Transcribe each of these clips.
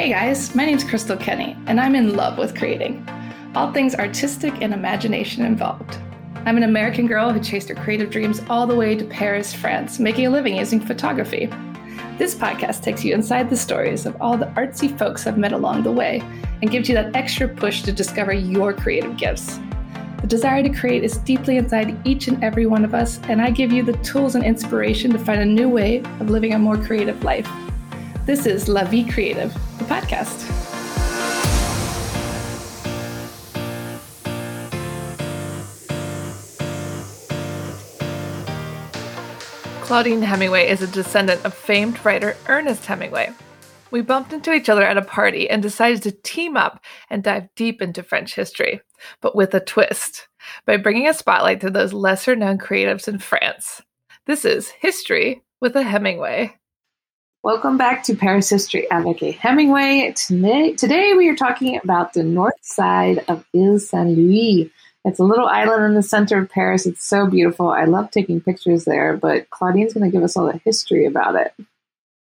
Hey guys, my name's Krystal Kenney, and I'm in love with creating. All things artistic and imagination involved. I'm an American girl who chased her creative dreams all the way to Paris, France, making a living using photography. This podcast takes you inside the stories of all the artsy folks I've met along the way and gives you that extra push to discover your creative gifts. The desire to create is deeply inside each and every one of us, and I give you the tools and inspiration to find a new way of living a more creative life. This is La Vie Creative, the podcast. Claudine Hemingway is a descendant of famed writer Ernest Hemingway. We bumped into each other at a party and decided to team up and dive deep into French history, but with a twist, by bringing a spotlight to those lesser known creatives in France. This is History with a Hemingway. Welcome back to Paris History a Hemingway. Today, today we are talking about the north side of Ile Saint Louis. It's a little island in the center of Paris. It's so beautiful. I love taking pictures there, but Claudine's going to give us all the history about it.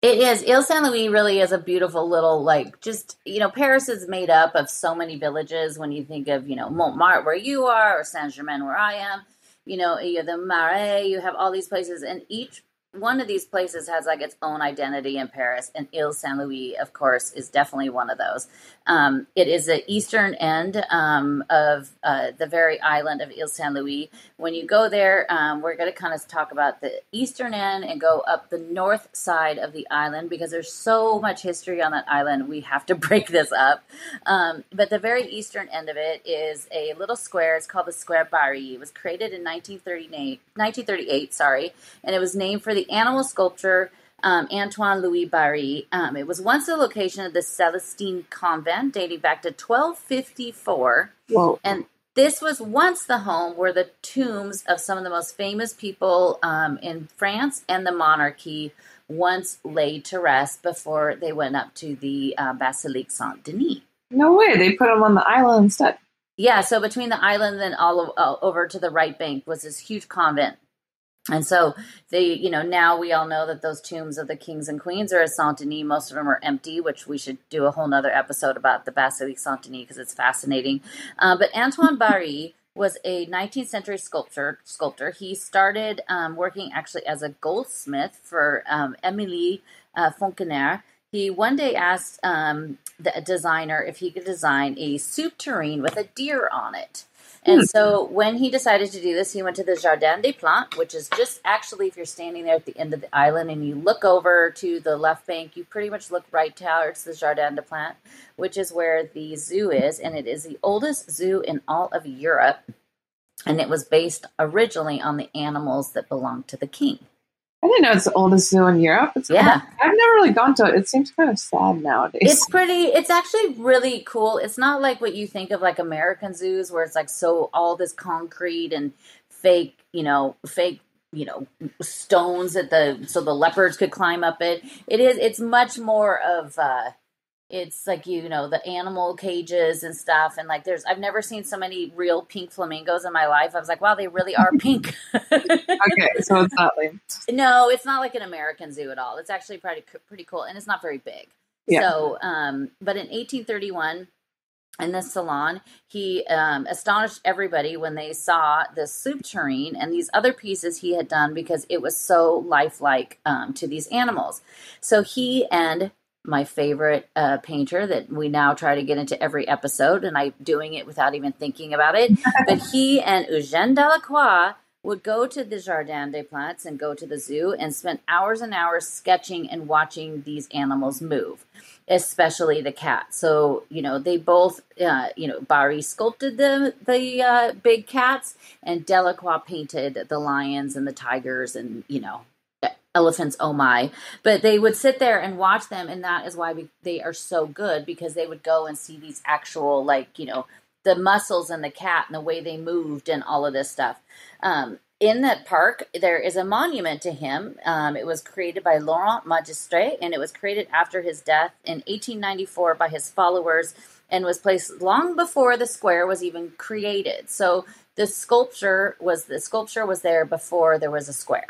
It is. Ile Saint Louis really is a beautiful little, like, just, you know, Paris is made up of so many villages. When you think of, you know, Montmartre, where you are, or Saint Germain, where I am, you know, you have the Marais, you have all these places, and each one of these places has like its own identity in Paris, and Ile Saint Louis, of course, is definitely one of those. Um, it is the eastern end um, of uh, the very island of Ile Saint Louis. When you go there, um, we're going to kind of talk about the eastern end and go up the north side of the island because there's so much history on that island. We have to break this up. Um, but the very eastern end of it is a little square. It's called the Square Barye. It was created in 1938, 1938 sorry, and it was named for the animal sculptor um, Antoine Louis Barye. Um, it was once the location of the Celestine convent dating back to 1254. Whoa. And this was once the home where the tombs of some of the most famous people um, in France and the monarchy once laid to rest before they went up to the uh, Basilique Saint Denis. No way. They put them on the island instead. Yeah, so between the island and all of, uh, over to the right bank was this huge convent and so they, you know, now we all know that those tombs of the kings and queens are at Saint Denis. Most of them are empty, which we should do a whole nother episode about the Basilique Saint Denis because it's fascinating. Uh, but Antoine Barye was a 19th century sculptor. Sculptor. He started um, working actually as a goldsmith for um, Emilie uh. He one day asked um, the designer if he could design a soup tureen with a deer on it. And hmm. so when he decided to do this, he went to the Jardin des Plantes, which is just actually, if you're standing there at the end of the island and you look over to the left bank, you pretty much look right towards the Jardin des Plantes, which is where the zoo is. And it is the oldest zoo in all of Europe. And it was based originally on the animals that belonged to the king. I didn't know it's the oldest zoo in Europe. It's yeah, I've never really gone to it. It seems kind of sad nowadays. It's pretty. It's actually really cool. It's not like what you think of like American zoos, where it's like so all this concrete and fake, you know, fake you know stones that the so the leopards could climb up it it is it's much more of uh it's like you know the animal cages and stuff and like there's i've never seen so many real pink flamingos in my life i was like wow they really are pink okay so it's not like no it's not like an american zoo at all it's actually pretty pretty cool and it's not very big yeah. so um but in 1831 in this salon, he um, astonished everybody when they saw the soup tureen and these other pieces he had done because it was so lifelike um, to these animals. So he and my favorite uh, painter that we now try to get into every episode, and I'm doing it without even thinking about it. but he and Eugène Delacroix would go to the Jardin des Plantes and go to the zoo and spend hours and hours sketching and watching these animals move, especially the cat. So you know they both, uh, you know, Barye sculpted the the uh, big cats, and Delacroix painted the lions and the tigers, and you know elephants oh my. But they would sit there and watch them and that is why we, they are so good because they would go and see these actual like you know the muscles and the cat and the way they moved and all of this stuff. Um, in that park there is a monument to him. Um, it was created by Laurent Marqueste and it was created after his death in 1894 by his followers and was placed long before the square was even created. So the sculpture was the sculpture was there before there was a square.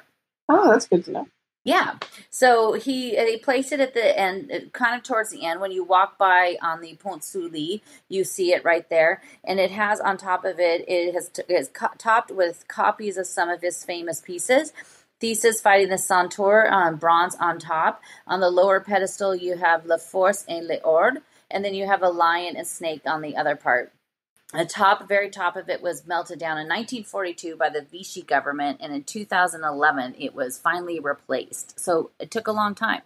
Oh that's good to know Yeah. So he they placed it at the end, kind of towards the end. When you walk by on the Pont Sully, you see it right there, and it has on top of it it has it is co- topped with copies of some of his famous pieces. Theseus fighting the Centaur, um, bronze on top. On the lower pedestal, you have La Force et l'Ordre, and then you have a lion and snake on the other part. The top, very top of it was melted down in 1942 by the Vichy government, and in 2011 it was finally replaced. So it took a long time.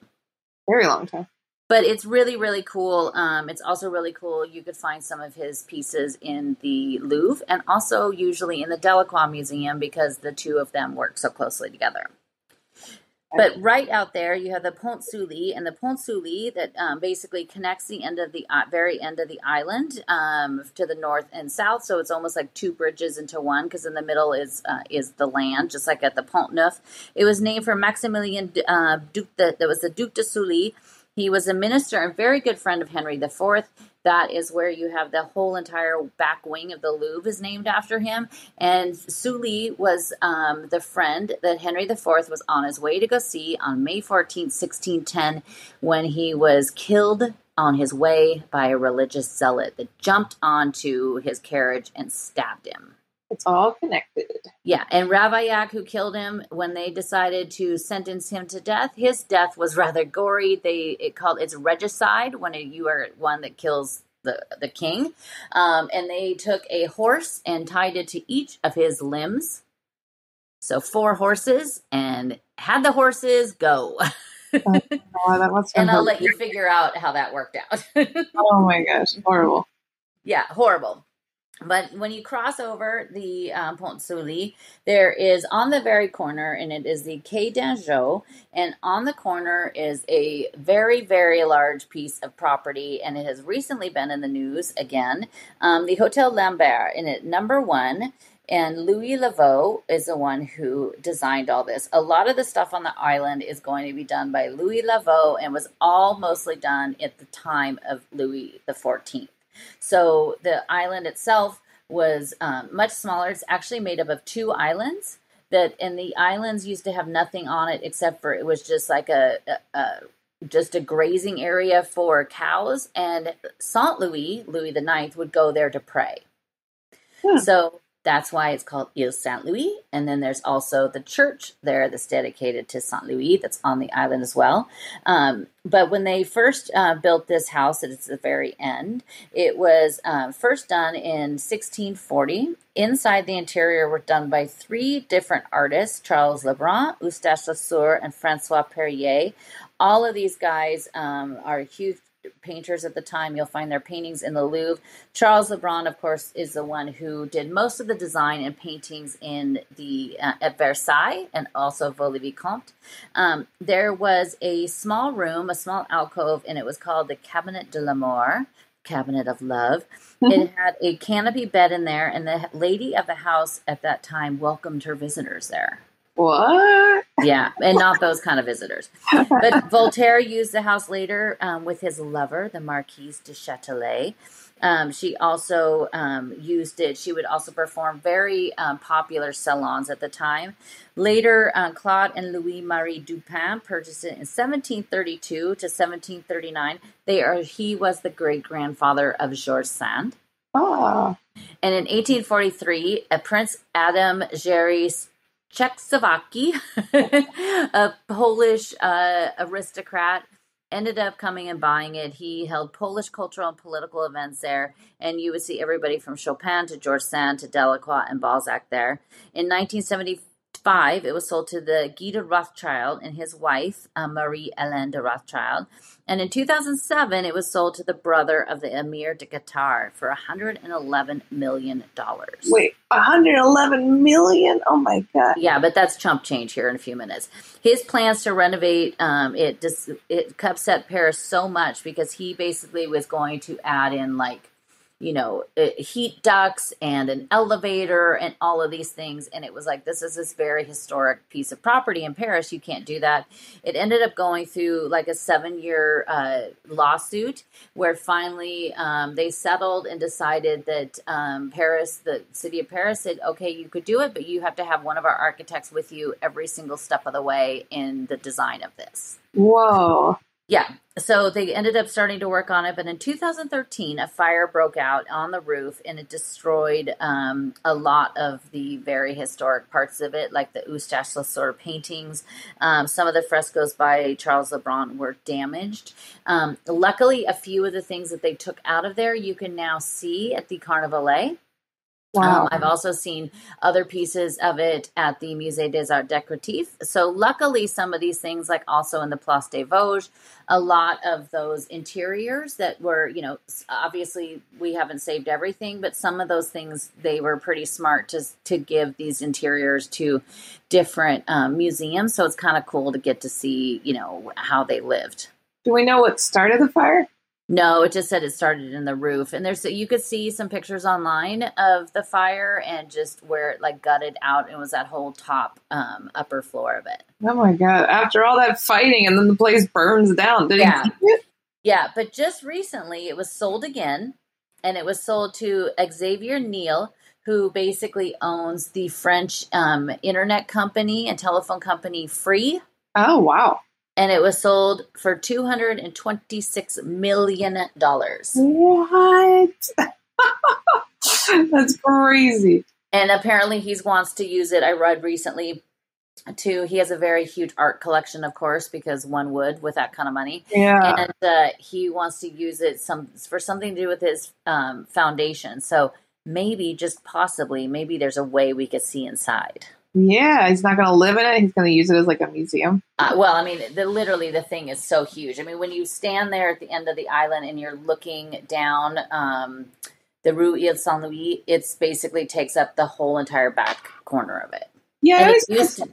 Very long time. But it's really, really cool. Um, it's also really cool. You could find some of his pieces in the Louvre and also usually in the Delacroix Museum because the two of them work so closely together. But right out there, you have the Pont Sully, and the Pont Sully that um, basically connects the end of the uh, very end of the island um, to the north and south. So it's almost like two bridges into one, because in the middle is uh, is the land, just like at the Pont Neuf. It was named for Maximilian uh, Duc. De, that was the Duc de Sully. He was a minister and very good friend of Henry IV. That is where you have the whole entire back wing of the Louvre is named after him. And Sully was um, the friend that Henry IV was on his way to go see on May 14, 1610, when he was killed on his way by a religious zealot that jumped onto his carriage and stabbed him. It's all connected. Yeah, and Ravaillac, who killed him, when they decided to sentence him to death, his death was rather gory. They it called it's regicide when you are one that kills the the king, um, and they took a horse and tied it to each of his limbs. So four horses, and had the horses go. oh, and I'll let you figure out how that worked out. oh my gosh, horrible. Yeah, horrible. But when you cross over the um, Pont Sully, there is on the very corner, and it is the Quai d'Anjou, and on the corner is a very, very large piece of property, and it has recently been in the news again. Um, the Hotel Lambert, in it number one, and Louis Le Vau is the one who designed all this. A lot of the stuff on the island is going to be done by Louis Le Vau, and was all mostly done at the time of Louis the Fourteenth. So the island itself was um, much smaller. It's actually made up of two islands. That and the islands used to have nothing on it except for it was just like a, a, a just a grazing area for cows. And Saint Louis, Louis the Ninth, would go there to pray. Hmm. So that's why it's called Ile Saint Louis. And then there's also the church there that's dedicated to Saint Louis that's on the island as well. Um, but when they first uh, built this house, at it's the very end, it was uh, first done in 1640. Inside the interior were done by three different artists Charles Lebrun, Eustache Lesueur, and Francois Perrier. All of these guys um, are huge painters at the time. You'll find their paintings in the Louvre. Charles Lebrun, of course, is the one who did most of the design and paintings in the uh, at Versailles and also Vaux-le-Vicomte. Um, there was a small room, a small alcove, and it was called the Cabinet de l'Amour. Cabinet of Love. it had a canopy bed in there, and the lady of the house at that time welcomed her visitors there. What? Yeah, and not those kind of visitors. But Voltaire used the house later um, with his lover, the Marquise de Châtelet. Um, she also um, used it. She would also perform very um, popular salons at the time. Later, uh, Claude and Louis Marie Dupin purchased it in 1732 to 1739. They are. He was the great grandfather of George Sand. Oh. And in 1843, a Prince Adam Jerry Czechoslovakia, a Polish uh, aristocrat, ended up coming and buying it. He held Polish cultural and political events there, and you would see everybody from Chopin to George Sand to Delacroix and Balzac there. In 1975, it was sold to the de Rothschild and his wife, uh, Marie Hélène de Rothschild. And in 2007, it was sold to the brother of the Emir de Qatar for 111 million dollars. Wait, 111 million? Oh my god! Yeah, but that's chump change here in a few minutes. His plans to renovate um, it just it upset Paris so much because he basically was going to add in like you know, uh, heat ducts and an elevator and all of these things. And it was like, this is this very historic piece of property in Paris. You can't do that. It ended up going through like a seven year uh, lawsuit where finally um, they settled and decided that um, Paris, the city of Paris, said, okay, you could do it, but you have to have one of our architects with you every single step of the way in the design of this. Whoa. Yeah. So they ended up starting to work on it, but in 2013, a fire broke out on the roof and it destroyed um, a lot of the very historic parts of it, like the Eustache Lesueur paintings. Um, some of the frescoes by Charles Le Brun were damaged. Um, luckily, a few of the things that they took out of there you can now see at the Carnavalet. Wow. Um, I've also seen other pieces of it at the Musée des Arts Décoratifs. So, luckily, some of these things, like also in the Place des Vosges, a lot of those interiors that were, you know, obviously we haven't saved everything, but some of those things they were pretty smart to to give these interiors to different um, museums. So it's kind of cool to get to see, you know, how they lived. Do we know what started the fire? No, it just said it started in the roof, and there's you could see some pictures online of the fire and just where it like gutted out and was that whole top um, upper floor of it. Oh my god! After all that fighting, and then the place burns down. Did yeah. Yeah, but just recently it was sold again, and it was sold to Xavier Niel, who basically owns the French um, internet company and telephone company Free. Oh wow! And it was sold for two hundred and twenty-six million dollars. What? That's crazy. And apparently, he wants to use it. I read recently too. He has a very huge art collection, of course, because one would with that kind of money. Yeah. And uh, he wants to use it some for something to do with his um, foundation. So maybe, just possibly, maybe there's a way we could see inside. Yeah, he's not going to live in it. He's going to use it as like a museum. Uh, well, I mean, the, literally the thing is so huge. I mean, when you stand there at the end of the island and you're looking down um, the Rue Ile Saint Louis, it's basically takes up the whole entire back corner of it. Yeah, it used to,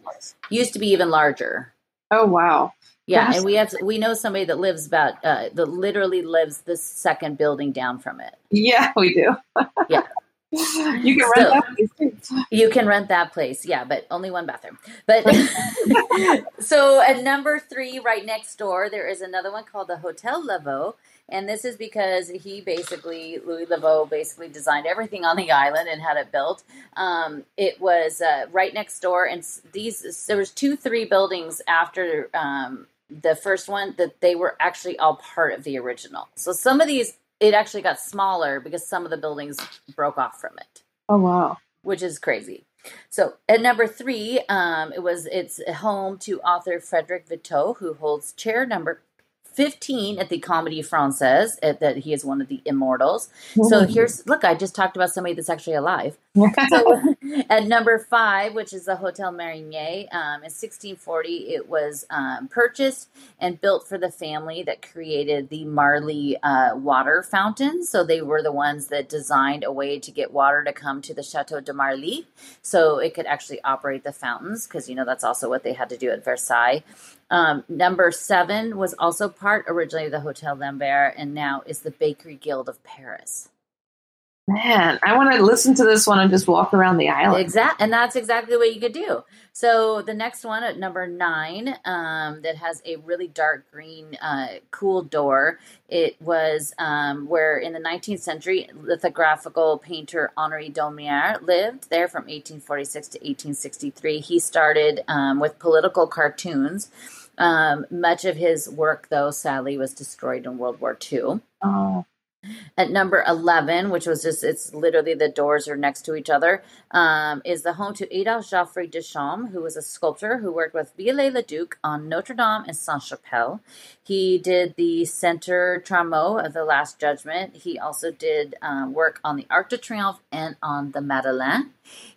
used to be even larger. Oh wow! Yeah, and we have we know somebody that lives about uh, that literally lives the second building down from it. Yeah, we do. yeah. You can rent so, that place You can rent that place, yeah, but only one bathroom. But so at number three, right next door, there is another one called the Hotel Le Vau. And this is because he basically, Louis Le Vau basically designed everything on the island and had it built. Um, it was uh, right next door, and these there was two, three buildings after um, the first one that they were actually all part of the original. So some of these it actually got smaller because some of the buildings broke off from it. Oh wow. Which is crazy. So at number three, um, it was it's home to author Frederic Vitoux, who holds chair number 15 at the Comédie Française, at, that he is one of the immortals. So here's, look, I just talked about somebody that's actually alive. So at number five, which is the Hotel Marigny, um, in 1640, it was um, purchased and built for the family that created the Marly uh, water fountain. So they were the ones that designed a way to get water to come to the Chateau de Marly so it could actually operate the fountains, because, you know, that's also what they had to do at Versailles. Um, number seven was also part originally of the Hotel Lambert and now is the Bakery Guild of Paris. Man, I want to listen to this one and just walk around the island. Exact, and that's exactly what you could do. So the next one at number nine, um, that has a really dark green, uh, cool door. It was um, where in the 19th century, lithographical painter Henri Daumier lived there from 1846 to 1863. He started um, with political cartoons um, much of his work, though, sadly, was destroyed in World War II. Oh. At number 11, which was just, it's literally the doors are next to each other, um, is the home to Adolphe Geoffroy Dechaume, who was a sculptor who worked with Viollet-le-Duc on Notre Dame and Sainte Chapelle. He did the center trumeau of the Last Judgment. He also did um, work on the Arc de Triomphe and on the Madeleine.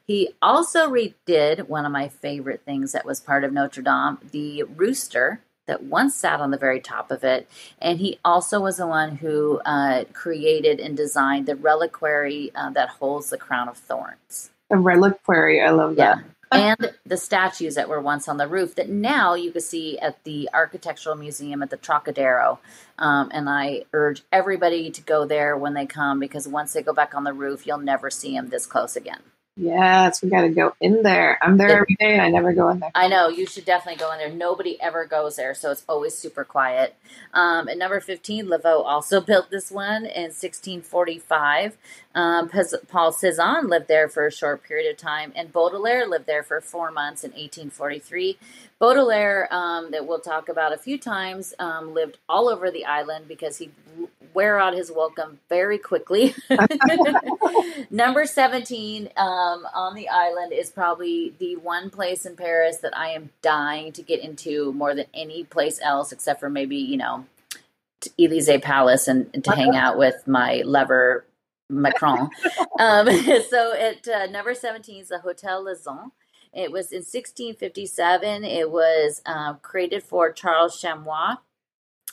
He also redid one of my favorite things that was part of Notre Dame, the rooster that once sat on the very top of it. And he also was the one who uh, created and designed the reliquary uh, that holds the crown of thorns. A reliquary, I love that. Yeah. and the statues that were once on the roof that now you can see at the Architectural Museum at the Trocadero. Um, and I urge everybody to go there when they come because once they go back on the roof, you'll never see them this close again. Yes, we got to go in there. I'm there every day and I never go in there. I know. You should definitely go in there. Nobody ever goes there, so it's always super quiet. Um, at number 15, Le Vau also built this one in 1645. Um, Paul Cézanne lived there for a short period of time, and Baudelaire lived there for four months in 1843. Baudelaire, um, that we'll talk about a few times, um, lived all over the island because he wear out his welcome very quickly. Number 17 um, on the island is probably the one place in Paris that I am dying to get into more than any place else, except for maybe, you know, Elysee Palace and, and to hang out with my lover, Macron. um, so at uh, number 17 is the Hotel Lauzun. It was in 1657. It was uh, created for Charles Chamois,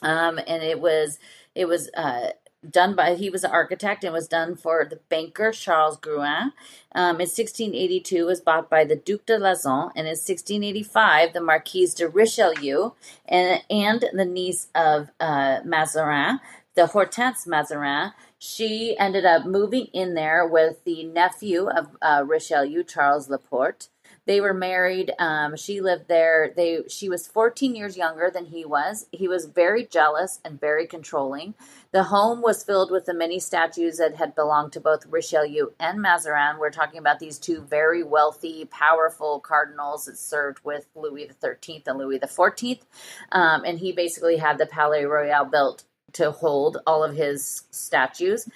um, and it was it was uh, done by he was an architect and was done for the banker Charles Drouhin. Um, in 1682, was bought by the Duc de Lauzun, and in 1685, the Marquise de Richelieu and and the niece of uh, Mazarin, the Hortense Mazarin. She ended up moving in there with the nephew of uh, Richelieu, Charles Laporte. They were married. Um, she lived there. They she was 14 years younger than he was. He was very jealous and very controlling. The home was filled with the many statues that had belonged to both Richelieu and Mazarin. We're talking about these two very wealthy, powerful cardinals that served with Louis XIII and Louis XIV. Um, and he basically had the Palais Royal built to hold all of his statues.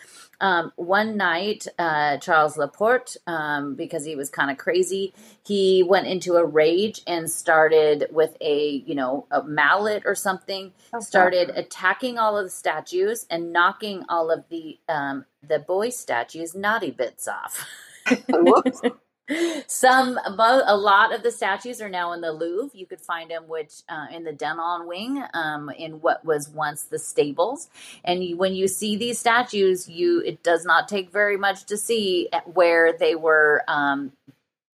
Um, one night, uh, Charles Laporte, um, because he was kind of crazy, he went into a rage and started with a, you know, a mallet or something, okay. started attacking all of the statues and knocking all of the um, the boy statues naughty bits off. Some, a lot of the statues are now in the Louvre. You could find them, which uh, in the Denon wing, um, in what was once the stables. And you, when you see these statues, you it does not take very much to see where they were um,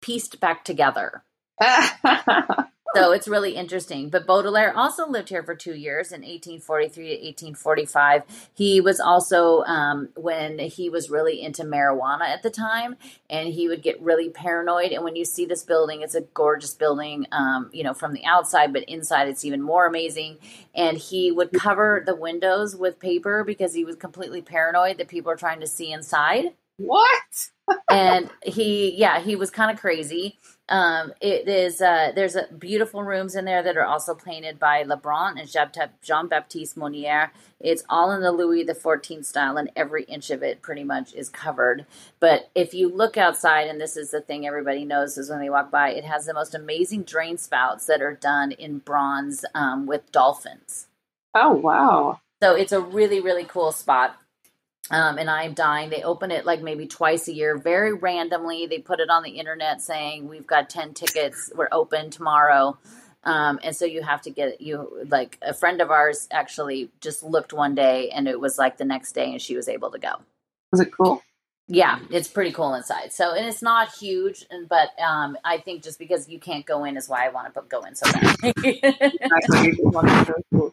pieced back together. so it's really interesting. But Baudelaire also lived here for two years in 1843 to 1845. He was also, um, when he was really into marijuana at the time, and he would get really paranoid. And when you see this building, it's a gorgeous building, um, you know, from the outside, but inside it's even more amazing. And he would cover the windows with paper because he was completely paranoid that people are trying to see inside. What? and he, yeah, he was kind of crazy um, it is uh, there's a beautiful rooms in there that are also painted by Lebrun and Jean Baptiste Monnier. It's all in the Louis the Fourteenth style, and every inch of it pretty much is covered. But if you look outside, and this is the thing everybody knows is when they walk by, it has the most amazing drain spouts that are done in bronze um, with dolphins. Oh wow! So it's a really really cool spot. Um, and I'm dying. They open it like maybe twice a year, very randomly. They put it on the internet saying we've got ten tickets. We're open tomorrow, um, and so you have to get you like a friend of ours actually just looked one day, and it was like the next day, and she was able to go. Was it cool? Yeah, it's pretty cool inside. So, and it's not huge, but um, I think just because you can't go in is why I want to go in so bad.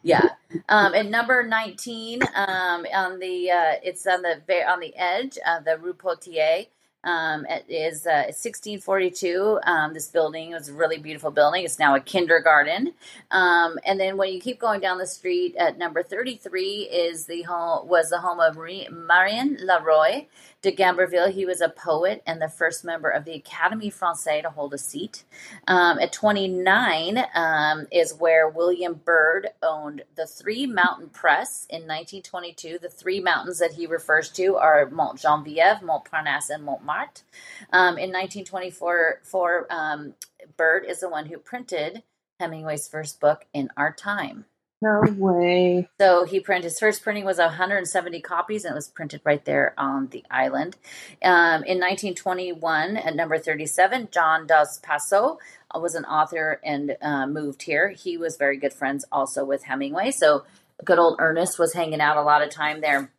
yeah. Um, and number nineteen, um, on the uh, it's on the on the edge of the Rue Potier. Um, it is uh, 1642. Um, this building was a really beautiful building. It's now a kindergarten. Um, and then when you keep going down the street at number 33 is the home was the home of Marie, Marion Leroy de Gomberville. He was a poet and the first member of the Académie Française to hold a seat. Um, at 29 um, is where William Bird owned the Three Mountain Press in 1922. The three mountains that he refers to are Mont Geneviève, Montparnasse, and Montmartre. Um, in 1924, for, um, Bird is the one who printed Hemingway's first book, In Our Time. No way. So he printed his first printing was 170 copies and it was printed right there on the island. Um, in 1921, at number 37, John Dos Passos was an author and uh, moved here. He was very good friends also with Hemingway. So good old Ernest was hanging out a lot of time there.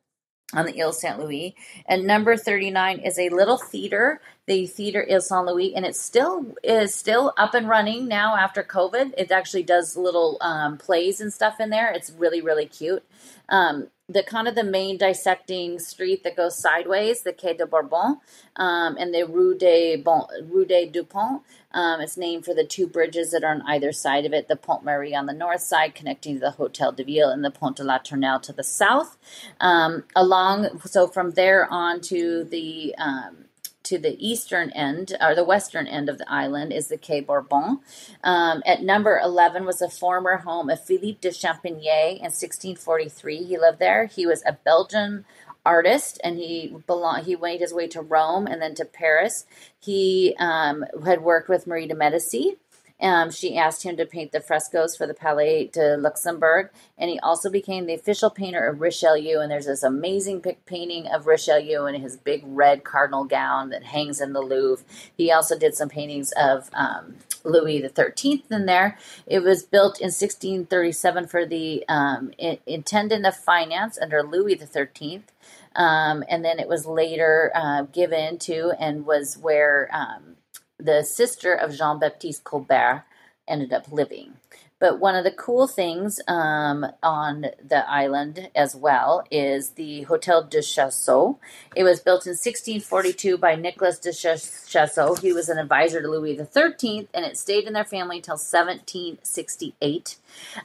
On the Ile Saint Louis. And number 39 is a little theater, the Theater Ile Saint Louis, and it still is still up and running now after COVID. It actually does little um, plays and stuff in there. It's really, really cute. Um, the kind of the main dissecting street that goes sideways, the Quai de Bourbon, um, and the Rue de bon, Rue de Dupont. Um, it's named for the two bridges that are on either side of it: the Pont Marie on the north side, connecting to the Hotel de Ville, and the Pont de la Tournelle to the south. Um, along, so from there on to the um, to the eastern end or the western end of the island is the Quai Bourbon. Um, at number 11 was a former home of Philippe de Champaigne in 1643. He lived there. He was a Belgian artist and he belong he made his way to Rome and then to Paris. He um, had worked with Marie de Medici um, she asked him to paint the frescoes for the Palais de Luxembourg, and he also became the official painter of Richelieu. And there's this amazing painting of Richelieu in his big red cardinal gown that hangs in the Louvre. He also did some paintings of um, Louis the Thirteenth in there. It was built in 1637 for the um, intendant of finance under Louis the Thirteenth. Um, and then it was later uh, given to and was where um, the sister of Jean Baptiste Colbert ended up living. But one of the cool things um, on the island as well is the Hotel de Choiseul. It was built in 1642 by Nicolas de Choiseul. He was an advisor to Louis XIII, and it stayed in their family until 1768.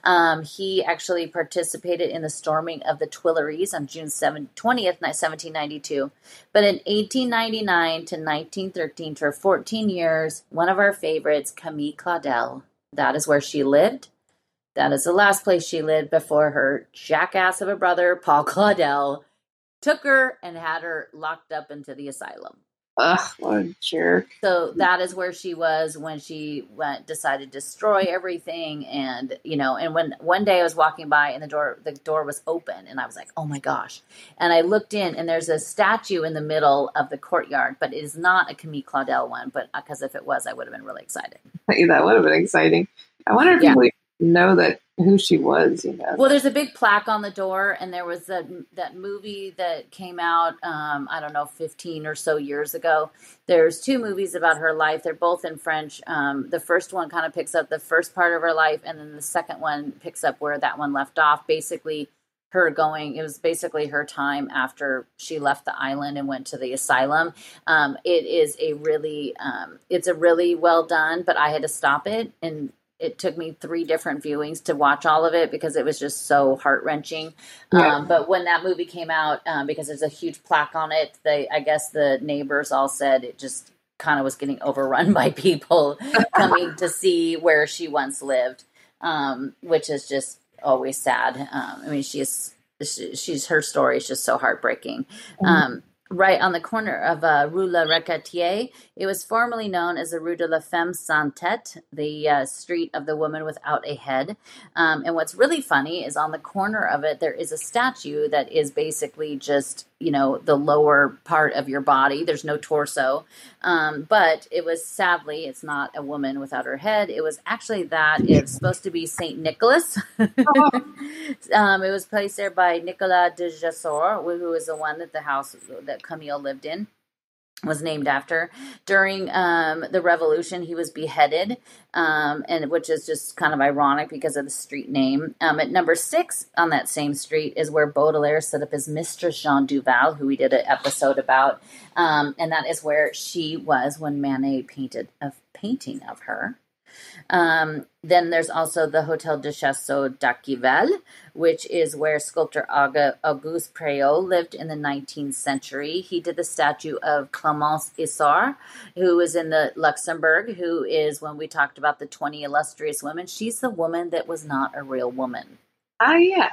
Um, he actually participated in the storming of the Tuileries on June 7, 20th, 1792. But in 1899 to 1913, for 14 years, one of our favorites, Camille Claudel, that is where she lived. That is the last place she lived before her jackass of a brother, Paul Claudel, took her and had her locked up into the asylum. Ugh, what a jerk. So that is where she was when she went decided to destroy everything and you know, and when one day I was walking by and the door the door was open and I was like, "Oh my gosh." And I looked in and there's a statue in the middle of the courtyard, but it is not a Camille Claudel one, but uh, because if it was, I would have been really excited. that would have been exciting. I wonder if yeah. people know that who she was, you know. Well, there's a big plaque on the door, and there was that that movie that came out, um, I don't know, 15 or so years ago. There's two movies about her life. They're both in French. Um, the first one kind of picks up the first part of her life, and then the second one picks up where that one left off. Basically, her going it was basically her time after she left the island and went to the asylum um, it is a really um, it's a really well done but i had to stop it and it took me three different viewings to watch all of it because it was just so heart wrenching. Yeah. Um, but when that movie came out, um, because there's a huge plaque on it, they I guess the neighbors all said it just kind of was getting overrun by people coming to see where she once lived, um, which is just always sad. Um, I mean, she's she's her story is just so heartbreaking. Mm-hmm. Right on the corner of uh, Rue Le Regrattier. It was formerly known as the Rue de la Femme Sans Tête, the uh, street of the woman without a head. Um, and what's really funny is on the corner of it, there is a statue that is basically just you know the lower part of your body. There's no torso. Um, but it was sadly it's not a woman without her head. It was actually that it's supposed to be saint nicholas. Oh. um, it was placed there by nicolas de Gesor, who was the one that the house that camille lived in was named after. During um, the revolution, he was beheaded, um, and which is just kind of ironic because of the street name. Um, at number six on that same street is where Baudelaire set up his Mistress Jean Duval, who we did an episode about, um, and that is where she was when Manet painted a painting of her. Um, then there's also the Hotel de Chasseau d'Arquivel, which is where sculptor Auguste Préault lived in the 19th century. He did the statue of Clemence Isaure, who was in the Luxembourg, who is, when we talked about the 20 illustrious women, she's the woman that was not a real woman. Ah, yeah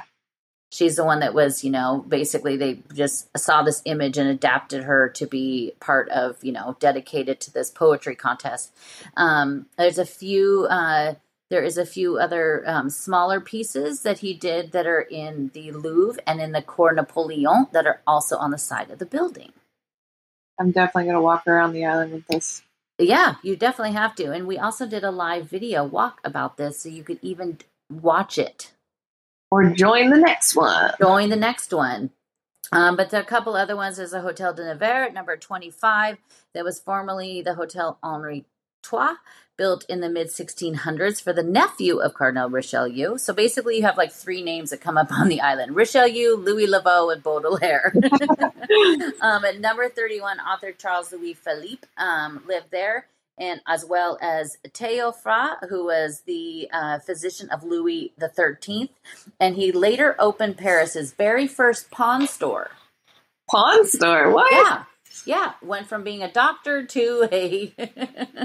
she's the one that was you know basically they just saw this image and adapted her to be part of you know dedicated to this poetry contest. Um, there's a few uh, there is a few other um, smaller pieces that he did that are in the louvre and in the cour napoleon that are also on the side of the building. I'm definitely going to walk around the island with this. Yeah you definitely have to. And we also did a live video walk about this so you could even watch it or join the next one. Join the next one. Um, but a couple other ones. There's a Hotel de Nevers at number 25 that was formerly the Hotel Henri Trois, built in the mid 1600s for the nephew of Cardinal Richelieu. So basically, you have like three names that come up on the island Richelieu, Louis Le Vau, and Baudelaire. um, at number 31, author Charles Louis Philippe um, lived there. And as well as Theophra, who was the uh, physician of Louis the Thirteenth, and he later opened Paris's very first pawn store. Pawn store? What? Yeah, yeah, went from being a doctor to a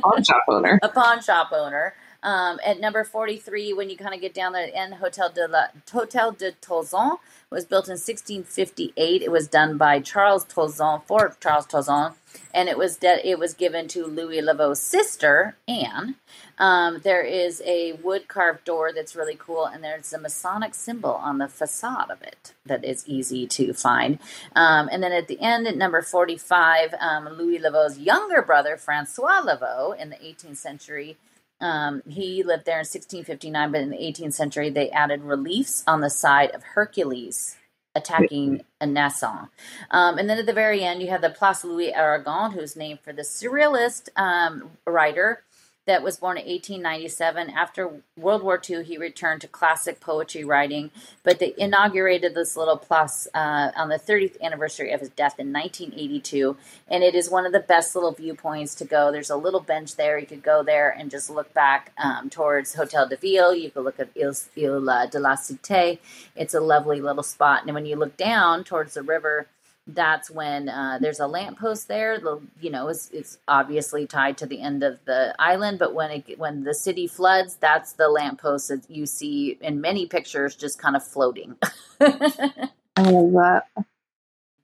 pawn shop owner. A pawn shop owner. Um, at number 43, when you kind of get down there, in Hotel de la Hotel de Tauzon was built in 1658. It was done by Charles Tauzon for Charles Tauzon, and it was de- it was given to Louis Le Vau's sister Anne. Um, there is a wood carved door that's really cool, and there's a Masonic symbol on the facade of it that is easy to find. Um, and then at the end, at number 45, um, Louis Le Vau's younger brother, Francois Le Vau, in the 18th century, um, he lived there in 1659, but in the 18th century, they added reliefs on the side of Hercules attacking Nassau. Um, and then at the very end, you have the Place Louis Aragon, who's named for the surrealist um, writer that was born in 1897. After World War II, he returned to classic poetry writing, but they inaugurated this little plus uh, on the 30th anniversary of his death in 1982. And it is one of the best little viewpoints to go. There's a little bench there. You could go there and just look back um, towards Hotel de Ville. You could look at Ile, Ile de la Cité. It's a lovely little spot. And when you look down towards the river, that's when uh, there's a lamppost there. The you know it's, it's obviously tied to the end of the island, but when it when the city floods, that's the lamppost that you see in many pictures just kind of floating. I love that.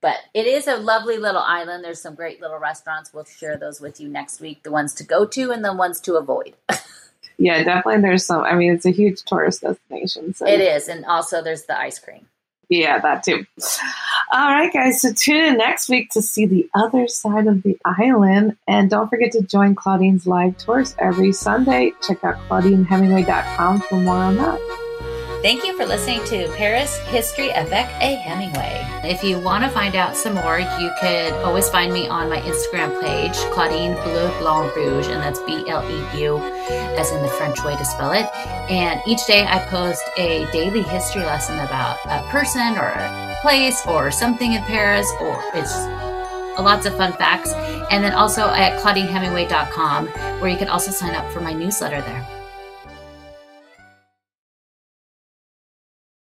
But it is a lovely little island. There's some great little restaurants. We'll share those with you next week. The ones to go to and the ones to avoid. yeah, definitely. There's some. I mean, it's a huge tourist destination. So. It is, and also there's the ice cream. Yeah, that too. All right, guys. So tune in next week to see the other side of the island. And don't forget to join Claudine's live tours every Sunday. Check out ClaudineHemingway.com for more on that. Thank you for listening to Paris History avec a Hemingway. If you want to find out some more, you could always find me on my Instagram page, Claudine Bleu Blanc Rouge, and that's B L E U, as in the French way to spell it. And each day I post a daily history lesson about a person or a place or something in Paris, or it's lots of fun facts. And then also at ClaudineHemingway.com, where you can also sign up for my newsletter there.